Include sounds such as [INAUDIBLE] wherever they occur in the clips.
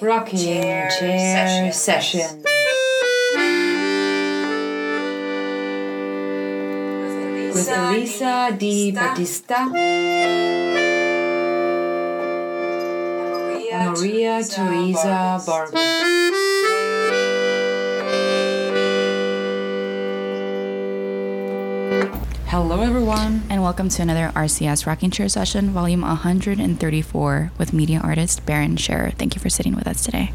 Rocking Chair, Chair Sessions. With Elisa Di Battista and Maria Teresa Barber. Hello, everyone. And welcome to another RCS Rocking Chair session, volume 134, with media artist Barron Sherer. Thank you for sitting with us today.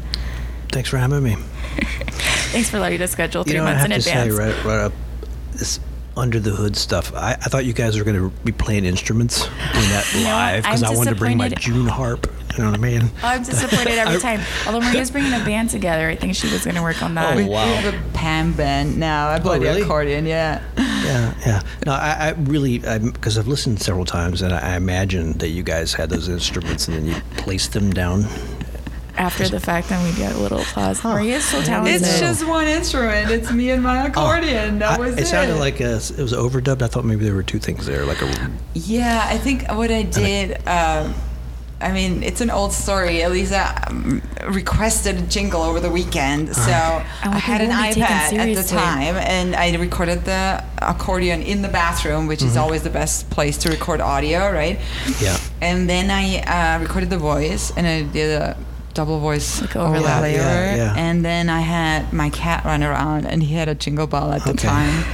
Thanks for having me. [LAUGHS] Thanks for letting us schedule three you know, months I have in to advance. say, right, right up this under the hood stuff. I, I thought you guys were going to be playing instruments doing that [LAUGHS] live because I'm wanted to bring my. June harp. You know what I mean? [LAUGHS] Oh, I'm disappointed every time. Although Maria's bringing a band together, I think she was going to work on that. Oh, We, wow. we have a pan band now. I oh, play really? the accordion, yeah. Yeah, yeah. No, I, I really because I've listened several times, and I imagine that you guys had those instruments and then you placed them down. After the fact, then we get a little applause. Maria's so talented. It's just one instrument. It's me and my accordion. that Oh, I- was it. it. sounded like a, it was overdubbed. I thought maybe there were two things there, like a Yeah, I think what I did. Um, I mean, it's an old story. Elisa um, requested a jingle over the weekend, so I we had an won't iPad at the time, and I recorded the accordion in the bathroom, which Mm-hmm. is always the best place to record audio, right? yeah. And then I uh, recorded the voice, and I did a double voice Like overlay, overlap. Yeah, yeah, yeah. and then I had my cat run around, and he had a jingle bell at the time.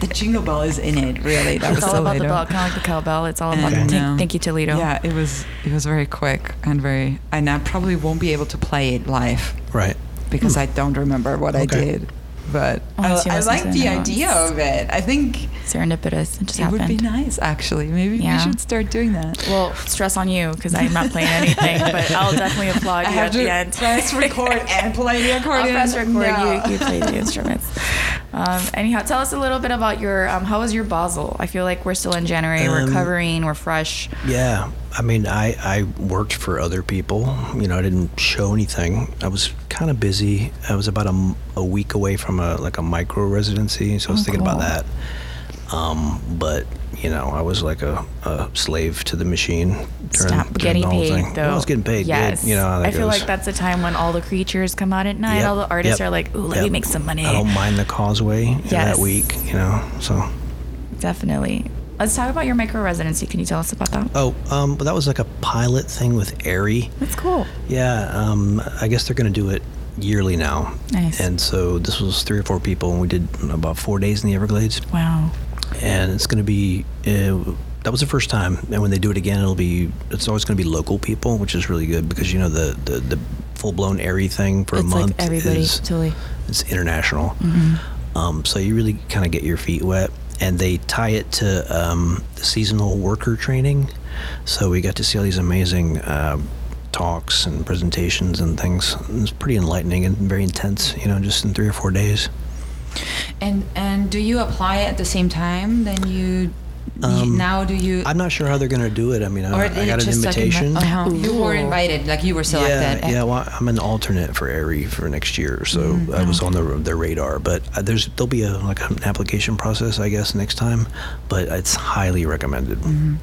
The jingle bell is in it, really. That was It's all so about the later. bell, kind of like the cowbell. It's all about And, the um, thank, thank you, Toledo. Yeah, it was it was very quick and very, and I probably won't be able to play it live Right. because I don't remember what I did. But I, I like the the notes. idea of it. I think Serendipitous. It just it happened. would be nice, actually. Maybe Yeah. we should start doing that. Well, stress on you because I'm not playing anything, but I'll definitely [LAUGHS] applaud I you have at to the end. press record [LAUGHS] and play the accordion. I'll press record. No. You, you play the [LAUGHS] instruments. Um, anyhow, tell us a little bit about your. Um, how was your Basel? I feel like we're still in January. we're Um, covering. We're fresh. Yeah, I mean, I, I worked for other people. You know, I didn't show anything. I was kind of busy. I was about a, a week away from a like a micro residency, so I was Oh, thinking about that. Um, but you know, I was like a, a slave to the machine. During, Stop during getting paid thing. though. Well, I was getting paid. Yes. You know, I feel like that's the time when all the creatures come out at night. Yep, All the artists yep, are like, "Ooh, let me make some money." I don't mind the causeway in Yes. that week. You know, so. Definitely. Let's talk about your micro residency. Can you tell us about that? Oh, um, but that was like a pilot thing with AIRIE. That's cool. Yeah, um, I guess they're going to do it yearly now. Nice. And so this was three or four people, and we did about four days in the Everglades. Wow. And it's going to be, uh, that was the first time. And when they do it again, it'll be, it's always going to be local people, which is really good because, you know, the, the, the full blown AIRIE thing for it's a month like everybody is totally. it's international. Mm-hmm. Um, so you really kind of get your feet wet. And they tie it to um, seasonal worker training. So we got to see all these amazing uh, talks and presentations and things. It was pretty enlightening and very intense, you know, just in three or four days. And and do you apply it at the same time? Then you, you Um, now do you? I'm not sure how they're going to do it. I mean, I, I got an just like invi- invitation. uh-huh. You were invited, like you were selected. Yeah, yeah. Well, I'm an alternate for AIRIE for next year, so Mm-hmm. I was on the their radar. But uh, there's there'll be a like an application process, I guess, next time. But it's highly recommended, and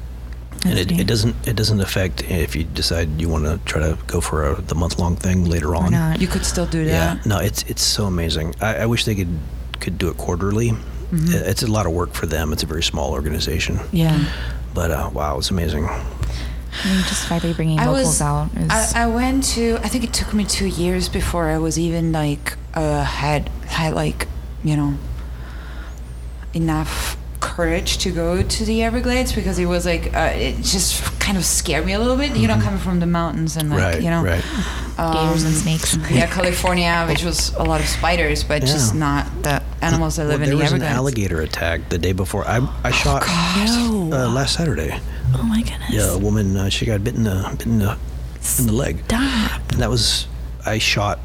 it, it doesn't it doesn't affect if you decide you want to try to go for a, the month long thing later on. Or not. You could still do that. Yeah, that. no, it's it's so amazing. I, I wish they could could do it quarterly. Mm-hmm. It's a lot of work for them. It's a very small organization, Yeah. but uh, wow, it's amazing. I mean, just by bringing I locals was. out is. I, I went to. I think it took me two years before I was even like uh, had had like you know enough courage to go to the Everglades because it was like uh, it just kind of scared me a little bit. You know, coming from the mountains and like Mm-hmm. right, you know. right. Gators and um, snakes. Yeah, [LAUGHS] California, which was a lot of spiders, but just not the animals that Well, live in there the was an alligator attack the day before. I I shot no. uh, last Saturday. oh my goodness. Yeah, a woman uh, she got bitten in the bit in the in the leg, Stop. and that was I shot.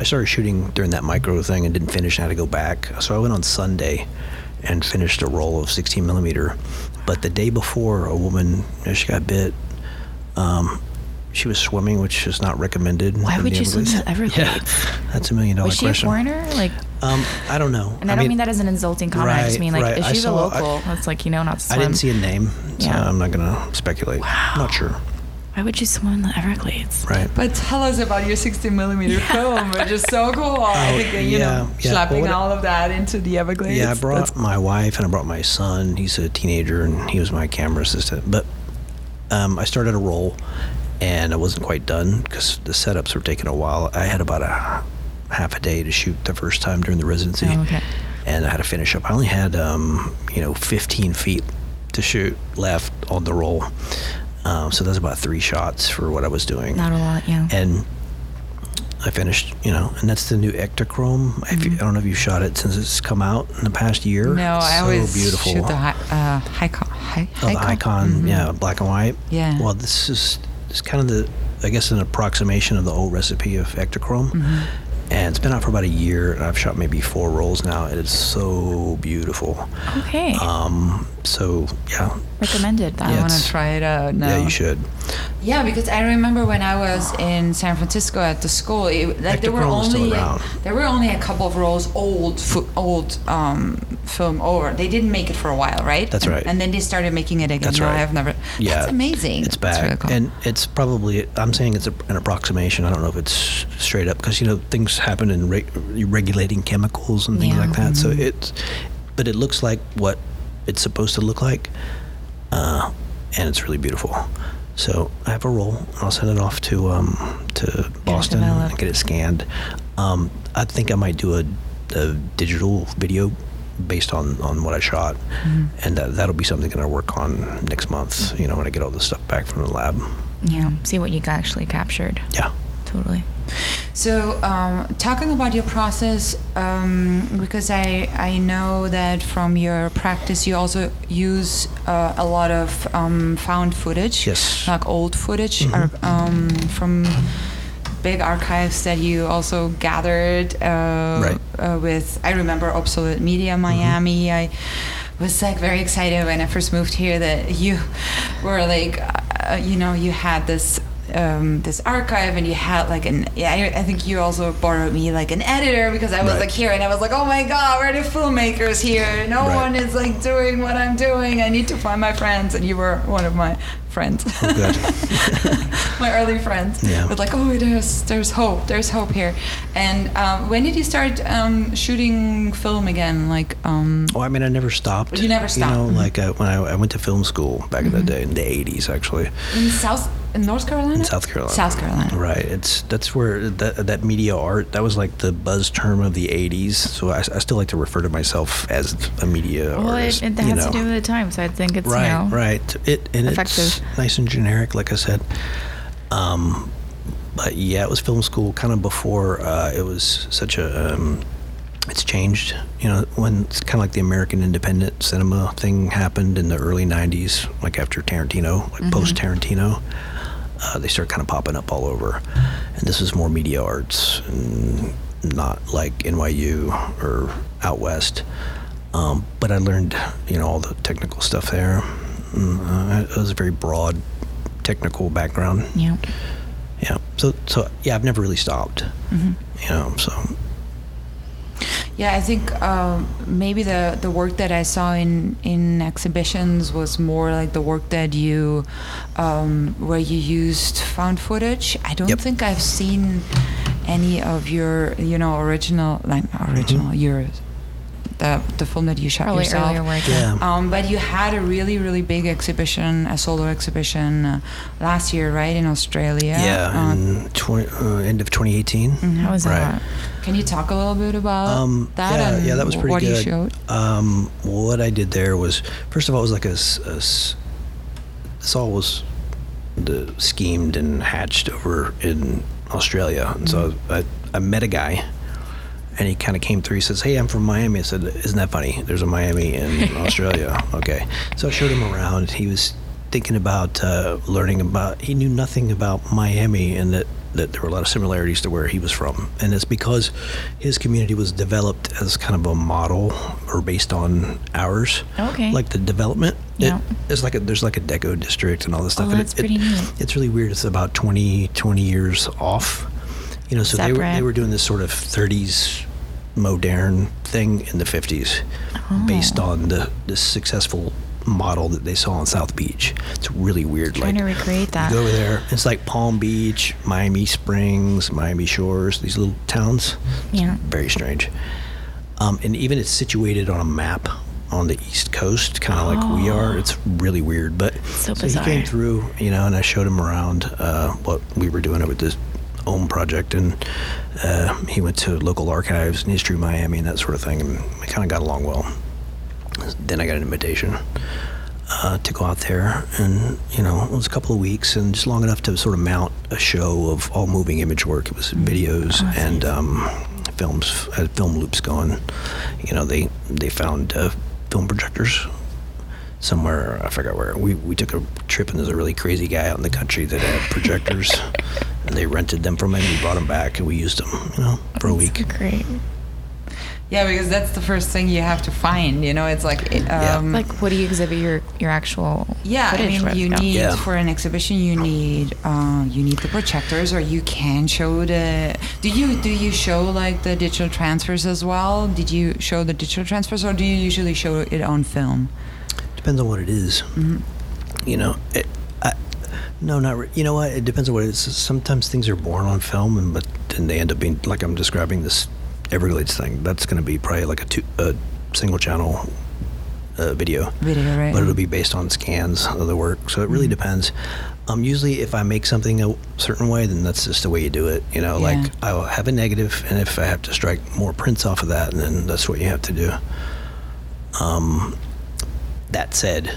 I started shooting during that micro thing and didn't finish. and had to go back, so I went on Sunday and finished a roll of 16 millimeter. But the day before, a woman she got bit. Um, she was swimming, which is not recommended. Why would you swim to Everglades. Everglades? Yeah, that's a million dollar Was she a question. foreigner? Like, Um, I don't know. and I, don't mean, that as an insulting comment. I just mean like, right. if I she's a I- local, that's like you know not to I didn't see a name, so Yeah. I'm not gonna speculate. Wow. Not sure. Why would you swim in the Everglades? Right. But tell us about your 60 millimeter film, which is so cool. I [LAUGHS] Oh, think you yeah, know, yeah. slapping Well, all of that into the Everglades. Yeah, I brought that's- my wife and I brought my son. He's a teenager and he was my camera assistant. But um, I started a roll and I wasn't quite done because the setups were taking a while. I had about a half a day to shoot the first time during the residency. Oh, okay. And I had to finish up. I only had, um, you know, 15 feet to shoot left on the roll. Um, so that's about three shots for what I was doing Not a lot, yeah. and I finished, you know, and that's the new Ektachrome. If you, I don't know if you shot it since it's come out in the past year. Mm-hmm. No, It's I so always beautiful. shoot the hi- uh, Hicon. Hi- Oh, the icon, Mhm. yeah, black and white. Yeah. Well, this is it's kind of the, I guess, an approximation of the old recipe of Ektachrome. Mm-hmm. And it's been out for about a year, and I've shot maybe four rolls now, and it's so beautiful. Okay. Um, so yeah, Recommended that. I Yeah, want to try it out now. yeah, you should. Yeah, because I remember when I was in San Francisco at the school, it, like there were Ektachrome still only around. there were only a couple of rolls old fo- old um, film over. They didn't make it for a while, right? That's And- right. And then they started making it again. That's Now right. I've never. Yeah, that's amazing. It's That's back, really cool. and it's probably. I'm saying it's a, an approximation. I don't know if it's straight up because you know things happen in reg, regulating chemicals and things Yeah. like that. So Mm-hmm. it's, but it looks like what it's supposed to look like, uh, and it's really beautiful. So I have a roll. I'll send it off to um, to Boston and get it scanned. Um, I think I might do a, a digital video based on, on what I shot, Mm-hmm. and that, that'll be something that I work on next month. You know, when I get all the stuff back from the lab. yeah. See what you actually captured. Yeah. Totally. So, um, talking about your process, um, because I I know that from your practice you also use uh, a lot of um, found footage, Yes. Mm-hmm. like old footage or, um, from big archives that you also gathered uh, Right. uh, with. I remember Obsolete Media Miami. I was like very excited when I first moved here that you were like, uh, you know, you had this um, this archive and you had like an yeah I, think you also borrowed me like an editor because I was Right. like here and I was like oh my god where are the filmmakers here no Right. one is like doing what I'm doing I need to find my friends and you were one of my friends Oh, good. [LAUGHS] my early friends Yeah. but like oh there's there's hope there's hope here and um, when did you start um, shooting film again like um, Oh, I mean, I never stopped. You never stopped. You know, Mhm. like uh, when I, I went to film school back in the day, in the '80s, actually, in South in North Carolina in South Carolina. South Carolina Right. It's that's where that that media art that was like the buzz term of the '80s. So I, I still like to refer to myself as a media Well, artist. it, it you has to do with the time, so I think it's right, you know, right. It and it's effective. Nice and generic, like I said. Um, but yeah, it was film school kind of before uh, it was such a. Um, it's changed, you know, when it's kind of like the American independent cinema thing happened in the early '90s, like after Tarantino, like post Tarantino. Uh, they start kind of popping up all over, and this is more media arts, and not like NYU or out west. Um, but I learned, you know, all the technical stuff there. Mm, Uh, it was a very broad technical background. Yeah. Yeah. So, so yeah, I've never really stopped. Mm-hmm. You know, so Yeah, I think um, maybe the, the work that I saw in, in exhibitions was more like the work that you, um, where you used found footage. I don't Yep. think I've seen any of your, you know, original, like Mm-hmm. original, your, the, the film that you shot Probably yourself. earlier work. yeah. Um, but you had a really, really big exhibition, a solo exhibition uh, last year, right, in Australia. yeah, Uh, in 20, uh, end of 2018. How was Right. that? can you talk a little bit about Um, that? yeah, and yeah, that was pretty what good. you showed? Um, what I did there was, first of all, it was like a, this all was the, schemed and hatched over in Australia. And so I, I met a guy, and he kind of came through. He says, "Hey, I'm from Miami." I said, "Isn't that funny? There's a Miami in [LAUGHS] Australia." Okay, so I showed him around. He was thinking about uh, learning about. He knew nothing about Miami, and that that there were a lot of similarities to where he was from, and it's because his community was developed as kind of a model or based on ours. Okay. Like the development. It- Yeah. it's like a there's like a deco district and all this stuff. Oh, and that's it- it- pretty neat. It's really weird. It's about 20, 20 years off. You know, so they were they were doing this sort of 30s modern thing in the 50s, based Oh. on the the successful model that they saw on South Beach. It's really weird. Trying like to recreate that. Go over there. It's like Palm Beach, Miami Springs, Miami Shores. These little towns. It's Yeah. very strange. Um, and even it's situated on a map on the East Coast, kind of like we are. It's really weird. But So he came through, you know, and I showed him around uh, what we were doing with this Ohm project, and uh, he went to local archives and History Miami and that sort of thing, and we kind of got along well. Then I got an invitation uh, to go out there, and you know, it was a couple of weeks, and just long enough to sort of mount a show of all moving image work. It was videos and um, films, had film loops going. You know, they they found uh, film projectors somewhere I forgot where. We we took a trip, and there's a really crazy guy out in the country that had projectors, [LAUGHS] and they rented them from him. We brought them back, and we used them, you know, for a week. Great. Yeah, because that's the first thing you have to find. You know, it's like it, um, Like, what do you exhibit your your actual? Yeah, I mean, with? you Yeah. need Yeah. for an exhibition, you need uh, you need the projectors, or you can show the. Do you do you show like the digital transfers as well? Did you show the digital transfers, or do you usually show it on film? Depends on what it is. You know, it, I, no, not re- you know what. It depends on what it is. Sometimes things are born on film, and but then they end up being like I'm describing this Everglades thing. That's going to be probably like a two, a single channel uh, video. Video, right? But it'll be based on scans of the work, so it really depends. Um, usually, if I make something a certain way, then that's just the way you do it. You know, Yeah. like I'll have a negative, and if I have to strike more prints off of that, then that's what you have to do. Um, that said,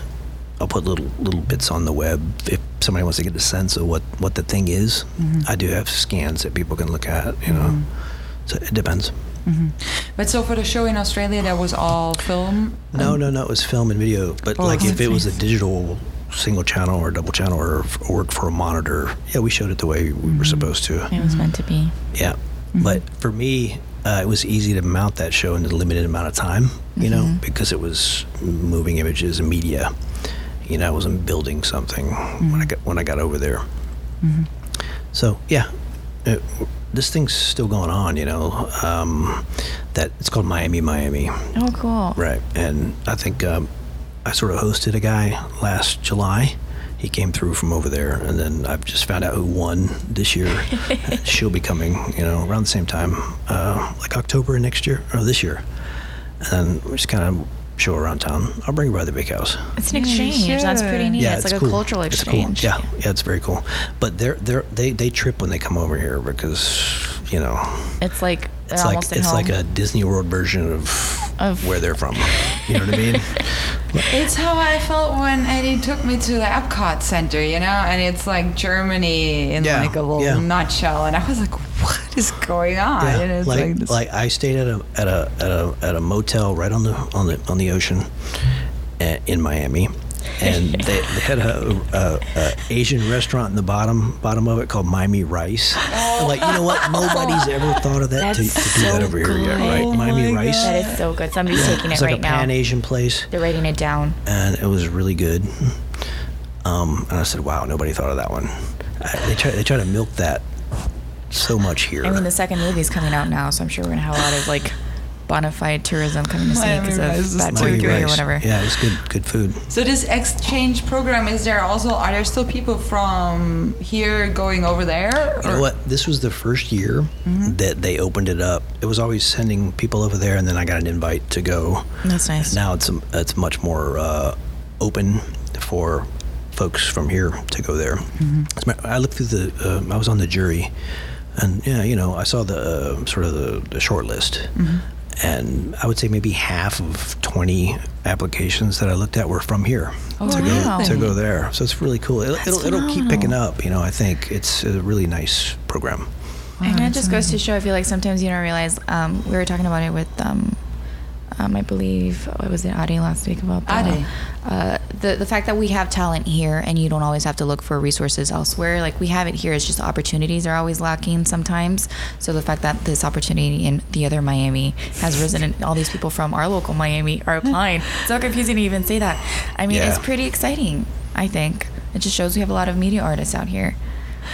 I'll put little little bits on the web if somebody wants to get a sense of what what the thing is. Mm-hmm. I do have scans that people can look at. You know, mm-hmm. so it depends. Mm-hmm. But so for the show in Australia, that was all film. No, no, no. It was film and video. But Oh, like if it was a digital single channel or double channel or, worked for a monitor, yeah, we showed it the way we were supposed to. It was meant to be. Yeah. But for me, uh, it was easy to mount that show in a limited amount of time, you know, because it was moving images and media. You know, I wasn't building something when I got when I got over there. So yeah, it, this thing's still going on. You know, um, that it's called Miami, Miami. Oh, cool. Right. And I think um, I sort of hosted a guy last July. He came through from over there, and then I've just found out who won this year. [LAUGHS] She'll be coming, you know, around the same time, uh, like October next year or this year. And we just kind of show around town. I'll bring her by the big house. It's an Yeah, you exchange. That's pretty neat. Yeah, it's, like cool. a cultural It's exchange. cool. Yeah, yeah, it's very cool. But they're they're they they trip when they come over here because you know It's like they're it's like at it's home. like a Disney World version of, Of- where they're from. You know what I mean? [LAUGHS] It's how I felt when Eddie took me to the Epcot Center, you know, and it's like Germany in Yeah, like a little yeah. nutshell, and I was like, "What is going on?" And it's like like, this- like I stayed at a at a at a at a motel right on the on the on the ocean uh, in Miami, and they, they had a, a, a Asian restaurant in the bottom bottom of it called Miami Rice. I'm like you know what? Nobody's ever thought of that to, to do that so over here yet, right? Oh Miami Rice. that is so good. Somebody's taking it It's like right a now. Pan Asian place, They're writing it down. and it was really good. Um, and I said, "Wow, nobody thought of that one." I, they try they try to milk that so much here. I mean, the second movie's coming out now, so I'm sure we're gonna have a lot of like bona fide tourism coming to see because of is Bad so Boy Miami 3 or whatever. Yeah, it was good good food. So this exchange program is there also? Are there still people from here going over there? You know what? This was the first year Mm-hmm. that they opened it up. It was always sending people over there, and then I got an invite to go. That's nice. Now it's it's much more uh, open for folks from here to go there. Mm-hmm. As a matter- I looked through the. Uh, I was on the jury, and yeah, you know, I saw the uh, sort of the, the short list, Mm-hmm. And I would say maybe half of twenty applications that I looked at were from here Oh, to wow. go to go there. So it's really cool. It'll, it'll, it'll keep picking up. You know, I think it's a really nice program. And that just goes to show. I feel like sometimes you don't realize. Um, we were talking about it with, um, um, I believe, what was it, Adi last week about the, Adi. Uh, the the fact that we have talent here and you don't always have to look for resources elsewhere. Like we have it here. It's just opportunities are always lacking sometimes. So the fact that this opportunity in the other Miami has risen, and all these people from our local Miami are applying. It's [LAUGHS] so confusing to even say that. I mean, Yeah. it's pretty exciting. I think it just shows we have a lot of media artists out here.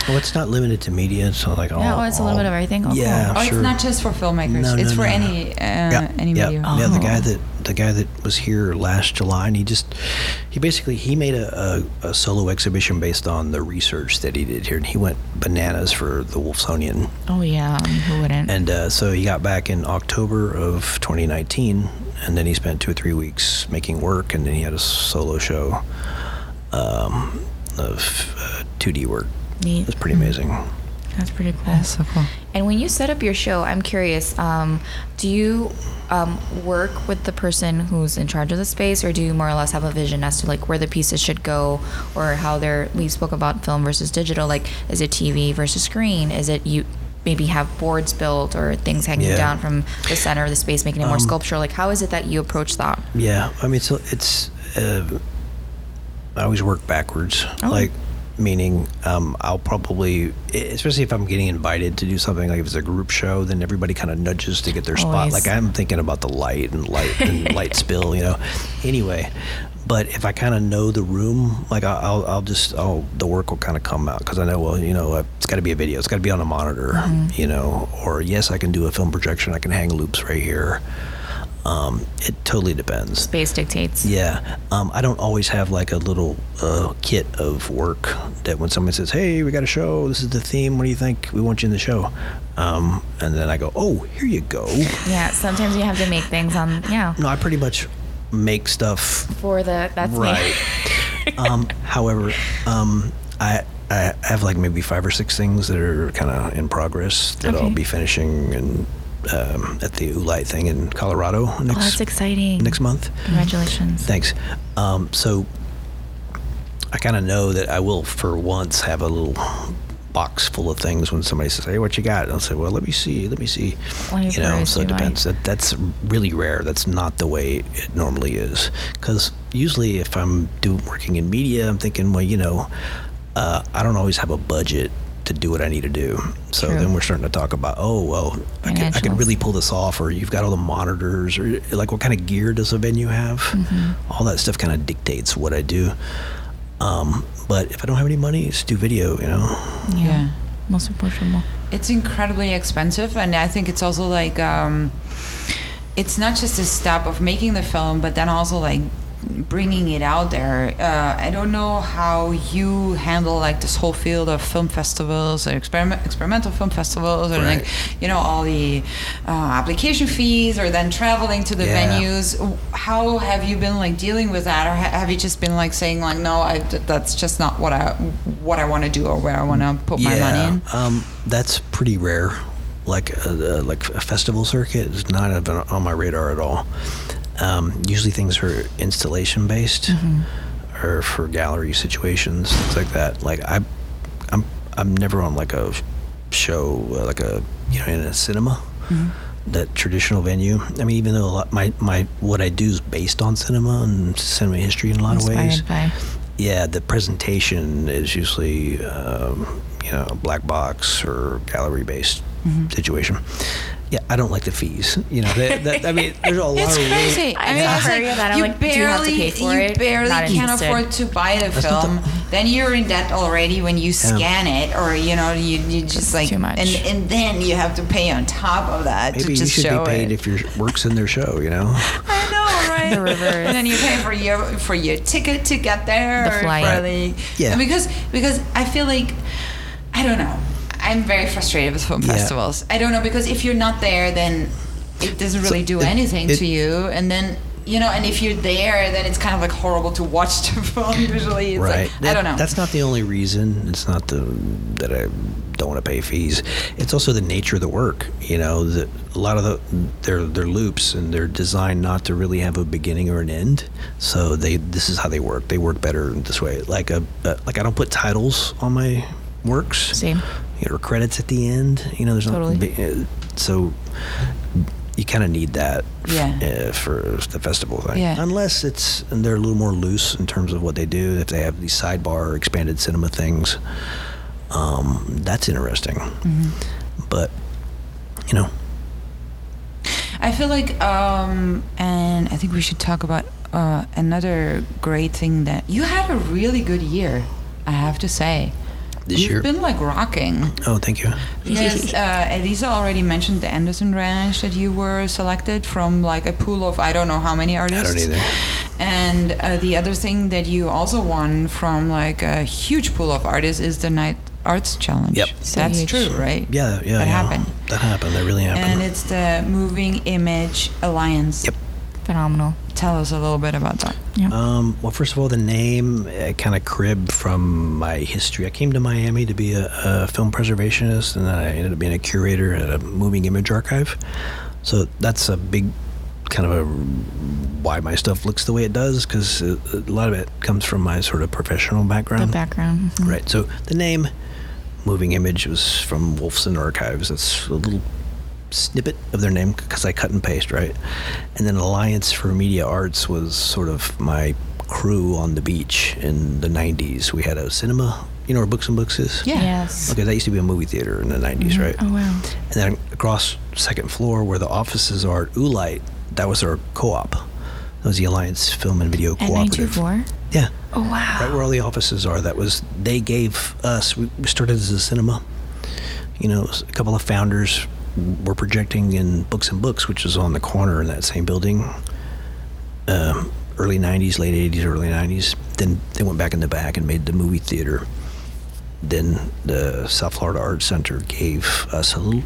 Well, it's not limited to media. So like all. Yeah, oh, it's a little bit of everything? Oh, cool. yeah, Oh, sure. it's not just for filmmakers. No, it's no, for no, no. any uh, yeah, any yeah, medium. Yeah, the guy Oh. that the guy that was here last July, and he just he basically he made a, a, a solo exhibition based on the research that he did here, and he went bananas for the Wolfsonian, Oh yeah, who wouldn't? and uh, so he got back in October of 2019, and then he spent two or three weeks making work, and then he had a solo show um, of uh, 2D work. Neat. It was pretty amazing. That's pretty cool. That's so cool. And when you set up your show, I'm curious, um, do you um, work with the person who's in charge of the space, or do you more or less have a vision as to like where the pieces should go, or how they're? We spoke about film versus digital. Like, is it TV versus screen? Is it you? Maybe have boards built or things hanging Yeah. down from the center of the space, making it more Um, sculptural. Like, how is it that you approach that? Yeah, I mean, it's it's. Uh, I always work backwards, Oh. like meaning um, I'll probably, especially if I'm getting invited to do something like if it's a group show, then everybody kind of nudges to get their spot. Always. Like I'm thinking about the light and light and [LAUGHS] light spill, you know. Anyway, but if I kind of know the room, like I'll I'll, just I'll the work will kind of come out because I know well you know uh, it's got to be a video, it's got to be on a monitor, Mm-hmm. you know, or yes I can do a film projection, I can hang loops right here. Um, it totally depends. Space dictates. Yeah, um, I don't always have like a little uh, kit of work that when someone says, "Hey, we got a show. This is the theme. What do you think? We want you in the show," um, and then I go, "Oh, here you go." Yeah. Sometimes you have to make things on. Yeah. No, I pretty much make stuff For the that's right. um, [LAUGHS] however, um, I I have like maybe five or six things that are kind of in progress that I'll be finishing and um, at the Oolite thing in Colorado Next, month. Oh, that's exciting. next month. Congratulations. Thanks. Um, so I kind of know that I will, for once, have a little box full of things when somebody says, "Hey, what you got?" And I'll say, "Well, let me see, let me see." Me you know, so it right. depends. That, that's really rare. That's not the way it normally is. Because usually, if I'm doing working in media, I'm thinking, well, you know, uh, I don't always have a budget to do what I need to do. So True. then we're starting to talk about, oh, well, I could, I could Financials. really pull this off, or you've got all the monitors, or like what kind of gear does a venue have? Mm-hmm. All that stuff kind of dictates what I do. Um, but if I don't have any money, just do video, you know? Yeah. Most approachable. It's incredibly expensive, and I think it's also like um, it's not just a step of making the film, but then also like bringing it out there. Uh, I don't know how you handle like this whole field of film festivals or experiment, experimental film festivals, or Right. like you know all the uh, application fees, or then traveling to the Yeah. venues. How have you been like dealing with that, or ha- have you just been like saying like, no, I, that's just not what I what I want to do or where I want to put my money in? Um, that's pretty rare. Like uh, uh, like a festival circuit is not even on my radar at all. Um, usually things are installation based Mm-hmm. or for gallery situations, things like that. Like I, I'm I'm never on like a show uh, like a you know in a cinema. Mm-hmm. That traditional venue. I mean, even though a lot, my my what I do is based on cinema and cinema history in a lot of ways. Inspired by. Yeah, the presentation is usually, um, you know, a black box or gallery based Mm-hmm. situation. Yeah, I don't like the fees. You know, that, that, I mean, [LAUGHS] there's a lot It's of really- crazy. I mean, I've it's like that. You like, do you have barely, you barely Not can interested. afford to buy the That's film. the- then you're in debt already when you scan it, or you know, you, you just It's like too much. and and then you have to pay on top of that Maybe to you just should show be paid it. if your work's in their show. You know, I know, right? [LAUGHS] The reverse. And then you pay for your for your ticket to get there. The flight. For the, Yeah. Because because I feel like I don't know. I'm very frustrated with film Yeah. festivals. I don't know because if you're not there, then it doesn't really do it- anything it- to you, and then. You know, and if you're there, then it's kind of like horrible to watch the [LAUGHS] film. Usually, it's right? like I don't know. That's not the only reason. It's not the that I don't want to pay fees. It's also the nature of the work. You know, that a lot of the they're they're loops and they're designed not to really have a beginning or an end. So they this is how they work. They work better this way. Like a uh, like I don't put titles on my works. Same. Or credits at the end. You know, there's Totally. not uh, so. You kind of need that Yeah. uh, for the festival thing. Yeah. Unless it's and they're a little more loose in terms of what they do. If they have these sidebar expanded cinema things, um, that's interesting. Mm-hmm. But you know, I feel like, um, and I think we should talk about uh, another great thing that you had a really good year. I have to say. This You've year. been like rocking. Oh, thank you. Because [LAUGHS] uh, Elisa already mentioned the Anderson Ranch that you were selected from like a pool of I don't know how many artists. I don't either. And uh, the other thing that you also won from like a huge pool of artists is the Knight Arts Challenge. Yep. That's huge. true, right? Yeah, yeah. That yeah. happened. That happened. That really happened. And it's the Moving Image Alliance. Yep. Phenomenal. Tell us a little bit about that. Um, well, first of all, the name uh, kind of cribbed from my history. I came to Miami to be a, a film preservationist, and then I ended up being a curator at a moving image archive. So that's a big kind of a why my stuff looks the way it does, because a, a lot of it comes from my sort of professional The background. background. mhm. Right. So the name Moving Image was from Wolfson Archives. That's a little snippet of their name because I cut and paste, right? And then Alliance for Media Arts was sort of my crew on the beach in the 90s. We had a cinema, you know where Books and Books is? Yeah. Yes. Okay, that used to be a movie theater in the 90s, mm-hmm. right? Oh wow. And then across second floor where the offices are at Oolite, that was our co-op. That was the Alliance Film and Video At Cooperative. 924? Yeah Oh wow. right where all the offices are. That was they gave us. We we started as a cinema. You know, a couple of founders were projecting in Books and Books, which was on the corner in that same building. Um, early '90s, late '80s, early '90s. Then they went back in the back and made the movie theater. Then the South Florida Arts Center gave us a little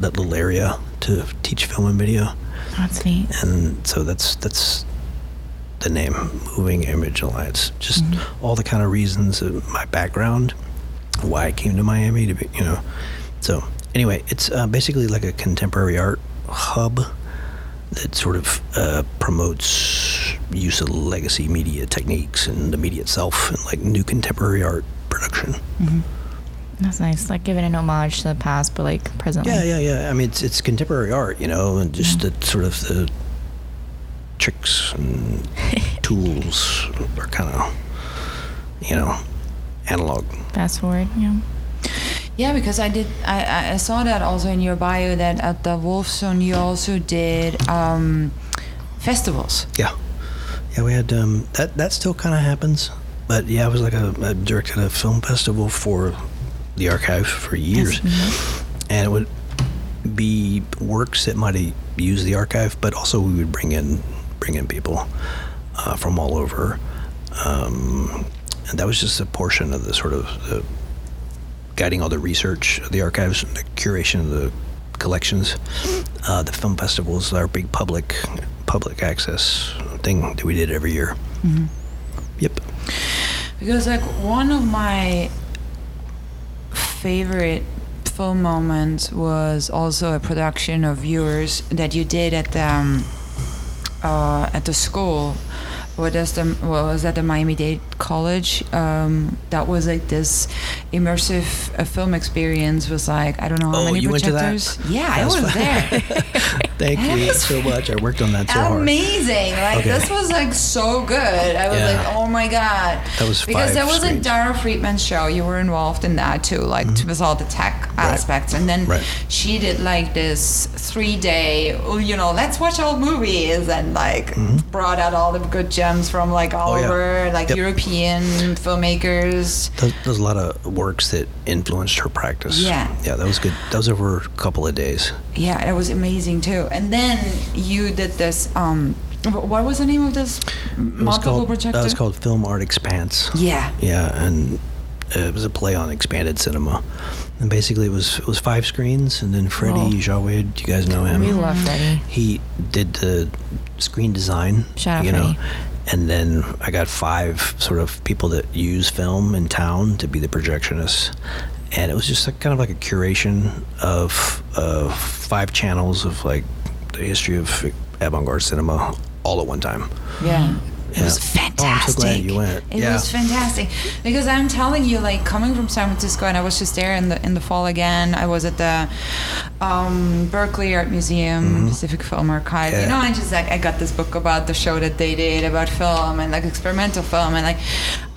that little area to teach film and video That's neat. and so that's that's the name moving image alliance just all the kind of reasons of my background why i came to miami to be you know so anyway it's uh, basically like a contemporary art hub that sort of uh, promotes use of legacy media techniques and the media itself and like new contemporary art production That's nice. Like giving an homage to the past, but like presently. Yeah, yeah, yeah. I mean, it's it's contemporary art, you know, and just the sort of the tricks and [LAUGHS] tools are kind of, you know, analog. Fast forward. Yeah. Yeah, because I did. I, I- saw that also in your bio that at the Wolfson you also did um, festivals. Yeah, yeah. We had um, that. That still kind of happens, but yeah, I was like a I directed a film festival for the archive for years, and it would be works that might use the archive, but also we would bring in bring in people uh, from all over, um, and that was just a portion of the sort of the guiding all the research the archives, the curation of the collections. Uh, the film festivals are a big public public access thing that we did every year. Yep. Because like one of my favorite film moments was also a production of yours that you did at the um, uh, at the school. What is the what was that the Miami Dade College? Um, that was like this immersive uh, film experience. Was like I don't know how Oh, many you went to that? projectors. Yeah, That I was was there. [LAUGHS] Thank That you so much. I worked on that so hard. Amazing! Like Okay. this was like so good. I was Yeah. like, oh my god. That was because that was like screens. Dara Friedman's show. You were involved in that too, like with all the tech aspects. And then Mm-hmm. Right. she did like this three day, you know, let's watch old movies and like brought out all the good gems from like all Mm-hmm. Oh, yeah. over, like Yep. European filmmakers. There's, there's a lot of works that influenced her practice. Yeah. Yeah, that was good. That was over a couple of days. Yeah, it was amazing too. And then you did this. Um, what was the name of this multiple called, projector? That was called Film Art Expanse. Yeah. Yeah, and it was a play on expanded cinema. And basically, it was it was five screens, and then Freddie Oh. Jawed, you guys know him. We love Freddie. He did the screen design. Shout out you know, and then I got five sort of people that use film in town to be the projectionists, and it was just like, kind of like a curation of of five channels of like the history of avant-garde cinema all at one time. Yeah. It was fantastic. Oh, I'm so glad you went. It Yeah. was fantastic because I'm telling you, like coming from San Francisco, and I was just there in the in the fall again. I was at the um, Berkeley Art Museum, Pacific Film Archive. You Mm-hmm. Know, I just like I got this book about the show that they did about film and like experimental film, and like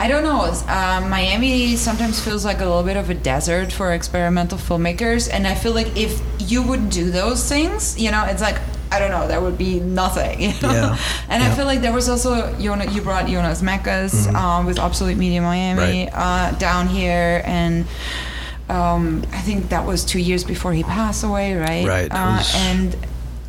I don't know, um, Miami sometimes feels like a little bit of a desert for experimental filmmakers, and I feel like if you would do those things, you know, it's like I don't know, there would be nothing. [LAUGHS] You know? Yeah. And I feel like there was also Jonas, you brought Jonas Mekas um, with Obsolete Media Miami Right. uh, down here, and um, I think that was two years before he passed away, right? Right, Uh, and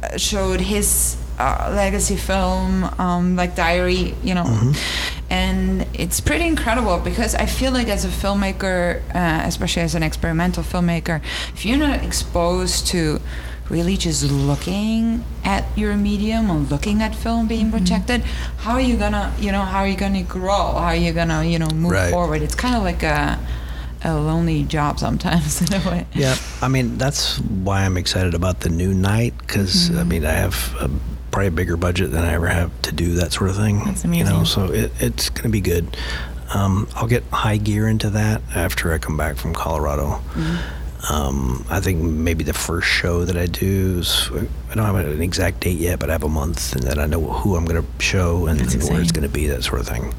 uh, showed his uh, legacy film, um, like Diary, you know. Mm-hmm. And it's pretty incredible because I feel like as a filmmaker, uh, especially as an experimental filmmaker, if you're not exposed to really just looking at your medium or looking at film being Mm-hmm. projected, how are you gonna, you know, how are you gonna grow? How are you gonna, you know, move Right. forward? It's kind of like a, a lonely job sometimes [LAUGHS] in a way. Yeah, I mean that's why I'm excited about the new Knight because Mm-hmm. I mean I have a, probably a bigger budget than I ever have to do that sort of thing. That's You know, amazing. so it, it's going to be good. Um, I'll get high gear into that after I come back from Colorado. Mm-hmm. Um, I think maybe the first show that I do is I don't have an exact date yet, but I have a month, and then I know who I'm going to show and where it's. Mm-hmm. going to be, that sort of thing.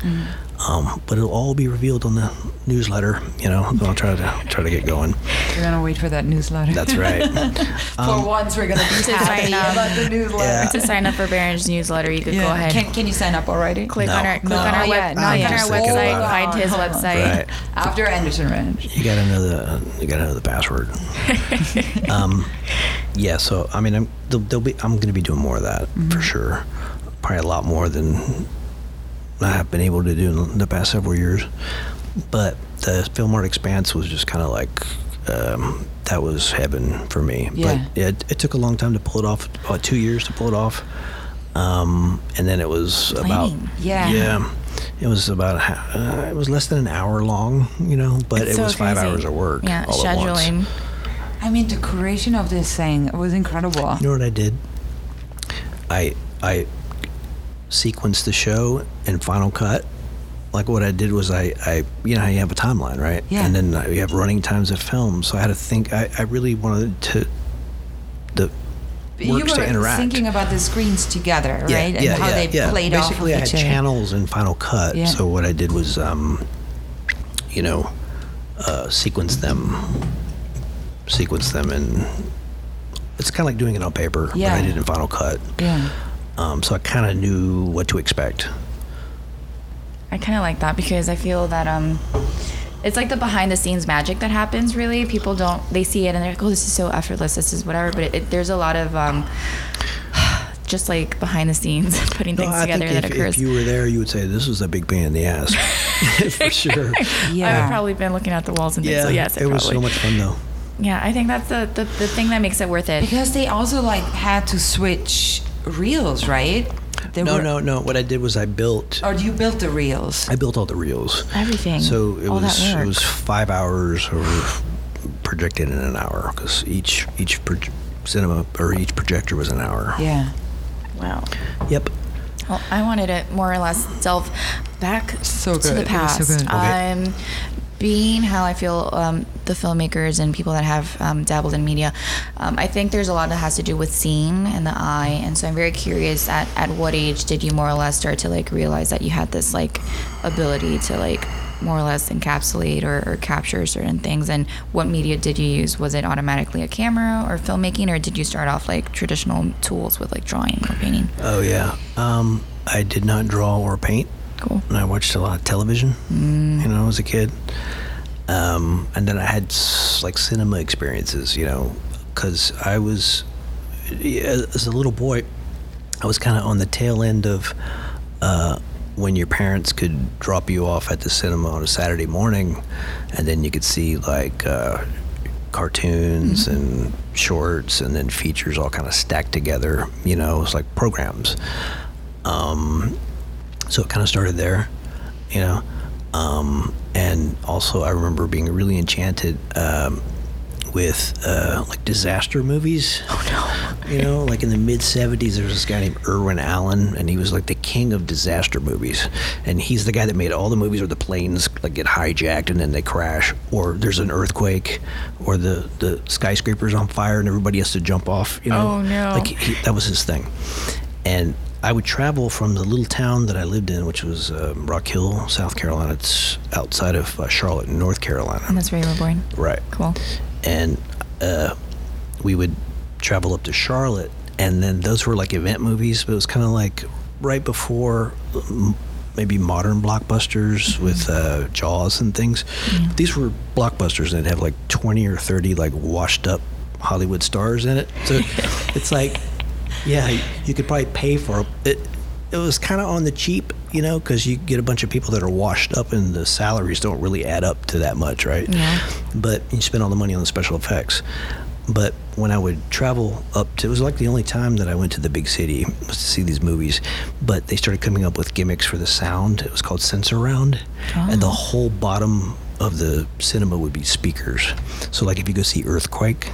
Um, but it'll all be revealed on the newsletter. You know, I'll try to try to get going. We're gonna wait for that newsletter. That's right. [LAUGHS] For once, we're gonna be [LAUGHS] To happy sign up. about the newsletter. Yeah. to sign up for Barron's newsletter, you could Yeah. go ahead. Can, can you sign up already? click No. on our click No. on our, Not web, yet, not on yet. our website, find his website. Right. After Anderson Ranch. You gotta know the you gotta know the password. [LAUGHS] um, yeah. So I mean, I'm there'll, there'll be I'm gonna be doing more of that for sure. Probably a lot more than I have been able to do in the past several years. But the Film Art Expanse was just kind of like um, that was heaven for me. Yeah. But it, it took a long time to pull it off. About two years to pull it off. Um, and then it was about Yeah. yeah. It was about uh, it was less than an hour long, you know, but It's it so was five crazy. hours of work. Yeah, all At once. scheduling. I mean, the creation of this thing was incredible. You know what I did? I I sequenced the show in Final Cut. Like what I did was I, I you know how you have a timeline, right? Yeah. And then you have running times of film. So I had to think. I, I really wanted to the you were to interact. thinking about the screens together, Yeah, right? And yeah, how yeah, they yeah. played Basically, off I of had each other. channels in Final Cut. Yeah. So what I did was, um, you know, uh, sequence them, sequence them, and it's kind of like doing it on paper. But I did in Final Cut. Yeah. Um, so I kind of knew what to expect. I kind of like that because I feel that um, it's like the behind the scenes magic that happens. Really, people don't they see it and they're like, oh, this is so effortless. This is whatever. But it, it, there's a lot of um, [SIGHS] just like behind the scenes [LAUGHS] putting No, things I together think that if, occurs. if you were there, you would say this was a big pain in the ass, [LAUGHS] for [LAUGHS] sure. Yeah. I've probably been looking at the walls and things. Yeah, so yes, it was so much fun though. Yeah, I think that's the, the the thing that makes it worth it. Because they also like had to switch reels, right? They No, were- no, no. What I did was I built. Or you built the reels. I built all the reels. Everything. So it all was that it was five hours or projected in an hour because each each proj- cinema or each projector was an hour. Yeah. wow. Yep. Well, I wanted to more or less delve back So to the It was so past. good. Okay. Um, being how I feel um, the filmmakers and people that have um, dabbled in media, um, I think there's a lot that has to do with seeing and the eye. And so I'm very curious at, at what age did you more or less start to like realize that you had this like ability to like more or less encapsulate or, or capture certain things and what media did you use was it automatically a camera or filmmaking or did you start off like traditional tools with like drawing or painting Oh yeah. Um, I did not draw or paint. Cool And I watched a lot of television. You know, as a kid. Um, and then I had like cinema experiences. You know, because I was as a little boy, I was kind of on the tail end of uh, when your parents could drop you off at the cinema on a Saturday morning, and then you could see like uh, cartoons and shorts and then features all kind of stacked together. You know, it was like programs. Um, so it kind of started there, you know. Um, and also, I remember being really enchanted um, with uh, like disaster movies. Oh no! You know, like in the mid '70s, there was this guy named Irwin Allen, and he was like the king of disaster movies. And he's the guy that made all the movies where the planes like get hijacked and then they crash, or there's an earthquake, or the the skyscraper's on fire and everybody has to jump off. You know, Oh, no. Like he, that was his thing. And I would travel from the little town that I lived in, which was uh, Rock Hill, South Carolina. It's outside of uh, Charlotte, North Carolina. and that's where you were born Right. cool And uh, we would travel up to Charlotte, and then those were like event movies, but it was kind of like right before m- maybe modern blockbusters with uh, Jaws and things. These were blockbusters and they'd have like 20 or 30 like washed up Hollywood stars in it. So [LAUGHS] it's like, yeah, you could probably pay for it. It was kind of on the cheap, you know, because you get a bunch of people that are washed up and the salaries don't really add up to that much, right? Yeah. But you spend all the money on the special effects. But when I would travel up to, it was like the only time that I went to the big city was to see these movies. But they started coming up with gimmicks for the sound. It was called Sensurround, and the oh. whole bottom of the cinema would be speakers. So like if you go see Earthquake,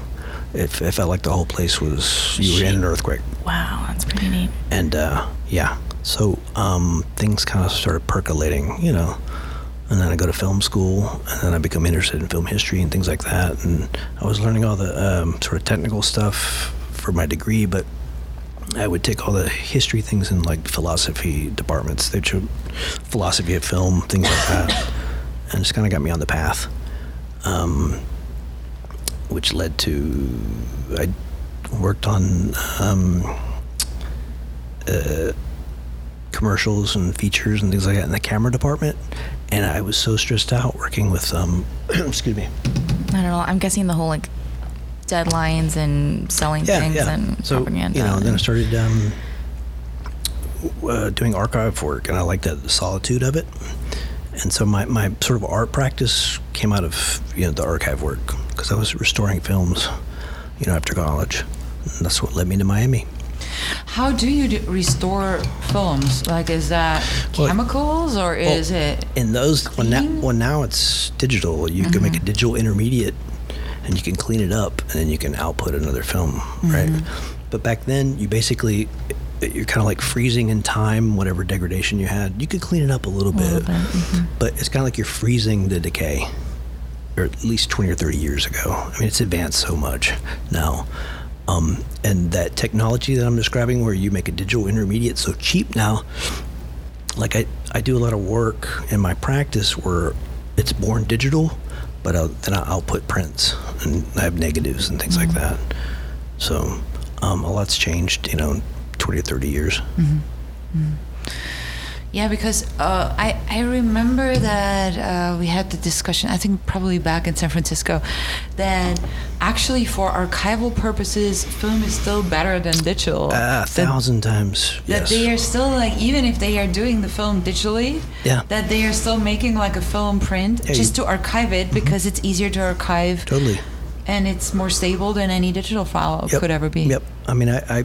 it, it felt like the whole place was you were in an earthquake. Wow, that's pretty neat. And uh, yeah, so um, things kind of started percolating, you know. And then I go to film school, and then I become interested in film history and things like that. And I was learning all the um, sort of technical stuff for my degree, but I would take all the history things in like philosophy departments. They showed philosophy of film, things like that, [LAUGHS] and just kind of got me on the path, um, which led to I worked on um, uh, commercials and features and things like that in the camera department, and I was so stressed out working with um, [CLEARS THROAT] excuse me. I don't know. I'm guessing the whole like deadlines and selling Yeah, things yeah. and so propaganda. you know, then I started um, uh, doing archive work, and I liked that the solitude of it. And so my, my sort of art practice came out of you know the archive work because I was restoring films, you know, after college. And that's what led me to Miami. How do you do restore films? Like, is that Well- chemicals or is it? in those when now, well now it's digital you can make a mm-hmm. digital intermediate and you can clean it up and then you can output another film right mm-hmm. but back then you basically you're kind of like freezing in time whatever degradation you had you could clean it up a little bit, mm-hmm. but it's kind of like you're freezing the decay or at least 20 or 30 years ago. I mean it's advanced so much now. Um, and that technology that i'm describing where you make a digital intermediate so cheap now like I, I do a lot of work in my practice where it's born digital, but i then I output prints and I have negatives and things like that. So um, a lot's changed, you know, 20 or 30 years. Yeah, because uh, I I remember that uh, we had the discussion. I think probably back in San Francisco, that actually for archival purposes, film is still better than digital. Ah, a That- thousand times. that Yes. they are still like even if they are doing the film digitally Yeah. that they are still making like a film print Yeah, just you- to archive it because it's easier to archive Totally. and it's more stable than any digital file Yep. could ever be Yep. I mean, I, I,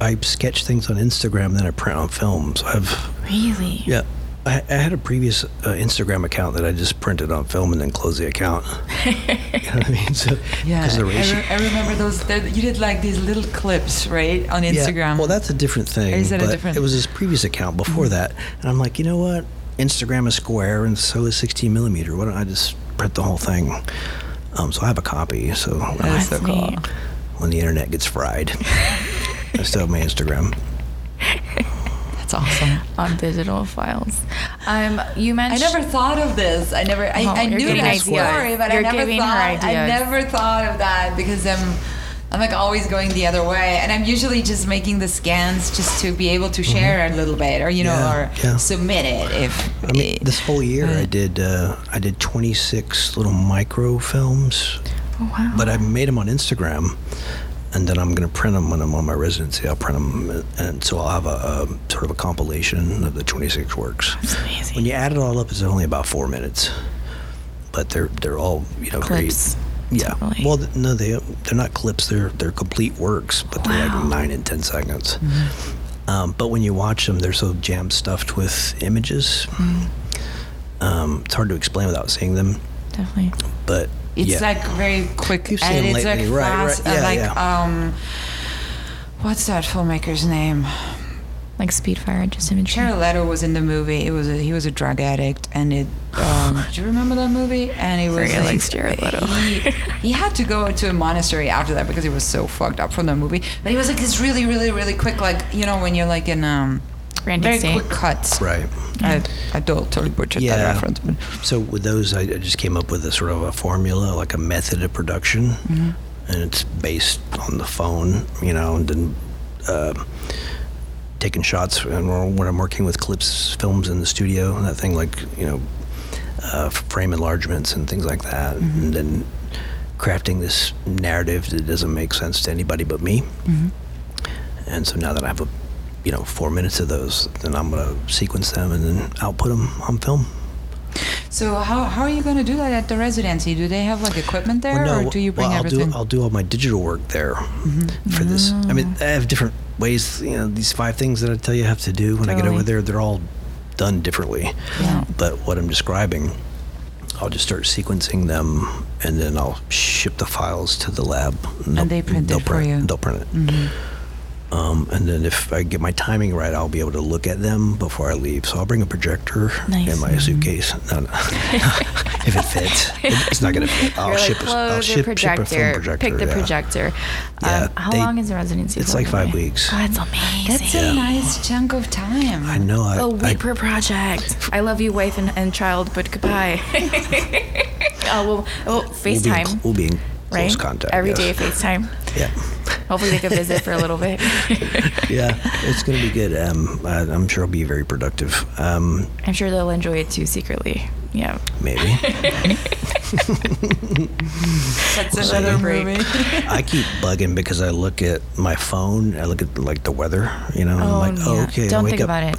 I sketch things on Instagram, then I print on film. So I've, really. yeah. I, I had a previous uh, Instagram account that I just printed on film and then closed the account. [LAUGHS] you know what I mean? So, [LAUGHS] yeah 'cause the I, re- I remember those there- you did like these little clips right on instagram Yeah, well, that's a different thing. Is it a but different- It was his previous account before that, and I'm like, you know what? Instagram is square, and so is 16 millimeter. Why don't I just print the whole thing? Um, so I have a copy. So That is so cool when the internet gets fried, [LAUGHS] I still have my Instagram. that's awesome on digital files. Um, you mentioned. I never thought of this. I never. I, Oh, I knew giving the ideas. story, but You're I never giving her thought. I never thought of that because I'm. I'm like always going the other way, and I'm usually just making the scans just to be able to share a little bit, or you know, Yeah, or yeah. submit it if. I mean, this whole year I did uh, I did 26 little micro films, Oh, wow. but I made them on Instagram, and then I'm going to print them when I'm on my residency. I'll print them, and so I'll have a, a sort of a compilation of the 26 works. That's amazing. When you add it all up, it's only about four minutes, but they're they're all you know Clips, great. Yeah. totally. Well, no, they they're not clips. They're they're complete works, but they're like nine and ten seconds. Um, but when you watch them, they're so jam stuffed with images. Um, it's hard to explain without seeing them. Definitely. But It's yeah. like very quick You've seen 'em edits, like lately, right, right. fast, uh, Yeah, like yeah. um, what's that filmmaker's name? Like Speedfire, just imagery. Jared Leto was in the movie. It was a, he was a drug addict, and it. Um, [SIGHS] do you remember that movie? And it was Very like, Jared Leto. He, he had to go to a monastery after that because he was so fucked up from the movie. But he was like this really, really, really quick, like you know when you're like in um, Randy very State. quick cuts. right. I, I totally butchered Yeah. that reference, but So with those, I, I just came up with a sort of a formula, like a method of production, Mm-hmm. and it's based on the phone, you know, and then uh, taking shots and when I'm working with clips films in the studio, and that thing like you know uh, frame enlargements and things like that, and then crafting this narrative that doesn't make sense to anybody but me. And so now that I have a you know four minutes of those, then I'm gonna sequence them and then output them on film. So how, how are you going to do that at the residency? Do they have like equipment there, Well, or do you bring well, I'll everything? Do, I'll do all my digital work there mm-hmm. for this. I mean, ah. I have different ways. You know, these five things that I tell you I have to do when I get over there, they're all done differently. Yeah. But what I'm describing, I'll just start sequencing them, and then I'll ship the files to the lab. they'll- they print it for print, you. They'll print it. Mm-hmm. Um, and then if I get my timing right, I'll be able to look at them before I leave. So I'll bring a projector Nice. in my suitcase. No, no. [LAUGHS] if it fits, It- it's not gonna fit. I'll You're ship, like, a, I'll ship, your ship projector. a film projector. Pick the yeah. projector. Yeah, um, how they- long is the residency? it's like five way? weeks. Oh, that's amazing. That's a nice chunk of time. I know. I, a week I, per project. I love you, wife and, and child, but goodbye. oh, [LAUGHS] [LAUGHS] well, oh, we'll be in, FaceTime, we'll be in right? close contact. Every yes. day FaceTime. Yeah. Hopefully they can visit for a little bit. [LAUGHS] Yeah, it's going to be good. Um, I, I'm sure it'll be very productive. Um, I'm sure they'll enjoy it too secretly. Yeah. maybe. [LAUGHS] That's Another another break. movie. I keep bugging because I look at my phone. I look at like the weather. You know, Oh, I'm like, oh, okay. I Don't wake think up, about it.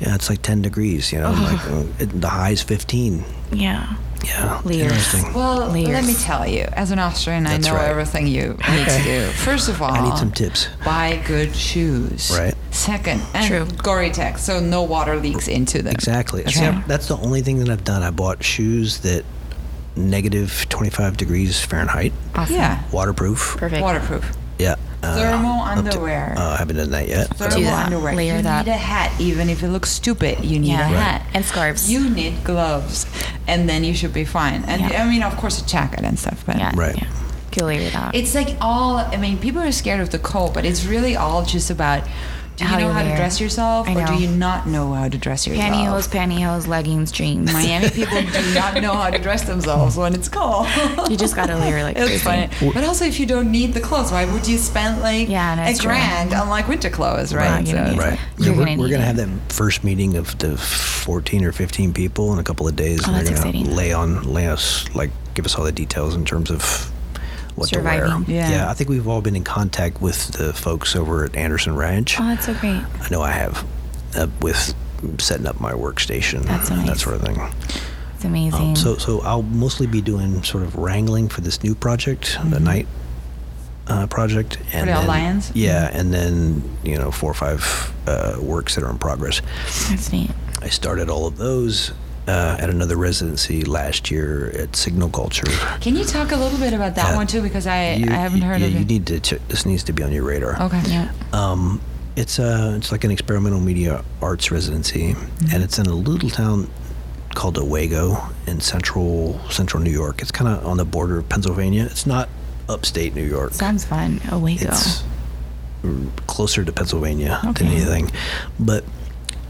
Yeah, it's like 10 degrees. You know, I'm like oh, [LAUGHS] it, the high's 15. Yeah. Yeah, Layers. interesting. Well, Layers. let me tell you, as an Austrian, I know right. everything you [LAUGHS] need to do. First of all, I need some tips. buy good shoes. Right. Second, and True. Gore-Tex, so no water leaks into them. Exactly. Okay. I- that's the only thing that I've done. I bought shoes that negative 25 degrees Fahrenheit, Awesome. Yeah, waterproof. Perfect. waterproof. Yeah. Uh, Thermal to- underwear. uh, I haven't done that yet. but Thermal Do that. underwear. Layer you that. need a hat, even if it looks stupid. You need Yeah. a Right. hat And scarves. You need gloves, and then you should be fine. And Yeah. I mean, of course, a jacket and stuff. But Yeah. Right. Yeah. Can layer that. It's like all. I mean, people are scared of the cold, but it's really all just about. Do you How know you how to dress yourself, I or do you not know how to dress yourself? pantyhose, pantyhose, leggings, jeans. [LAUGHS] Miami people do not know how to dress themselves when it's cold. You just gotta layer like [LAUGHS] it's crazy. funny. But also, if you don't need the clothes, why would you spend like Yeah, a that's true. grand on like winter clothes, right? Right, you Right. You're Yeah, we're gonna we're need gonna it. have that first meeting of the 14 or 15 people in a couple of days. Oh, and that's they're gonna exciting. lay on, lay us, like, give us all the details in terms of what Surviving. to wear. Yeah. I think we've all been in contact with the folks over at Anderson Ranch. Oh, that's so great. I know I have, uh, with setting up my workstation, That's so and that sort of thing. It's amazing. Um, so, so I'll mostly be doing sort of wrangling for this new project, the Knight uh, project, and the then- Alliance? Yeah, and then you know four or five uh, works that are in progress. that's neat. I started all of those uh, at another residency last year at Signal Culture. Can you talk a little bit about that Yeah. one too? Because I, You- I haven't heard yeah, of you it. need to. Ch- this needs to be on your radar. okay. Yeah. Um, it's uh, it's like an experimental media arts residency, Mm-hmm. and it's in a little town called Owego in central central New York. It's kind of on the border of Pennsylvania. It's not upstate New York. Sounds fun. Owego. It's closer to Pennsylvania than anything, but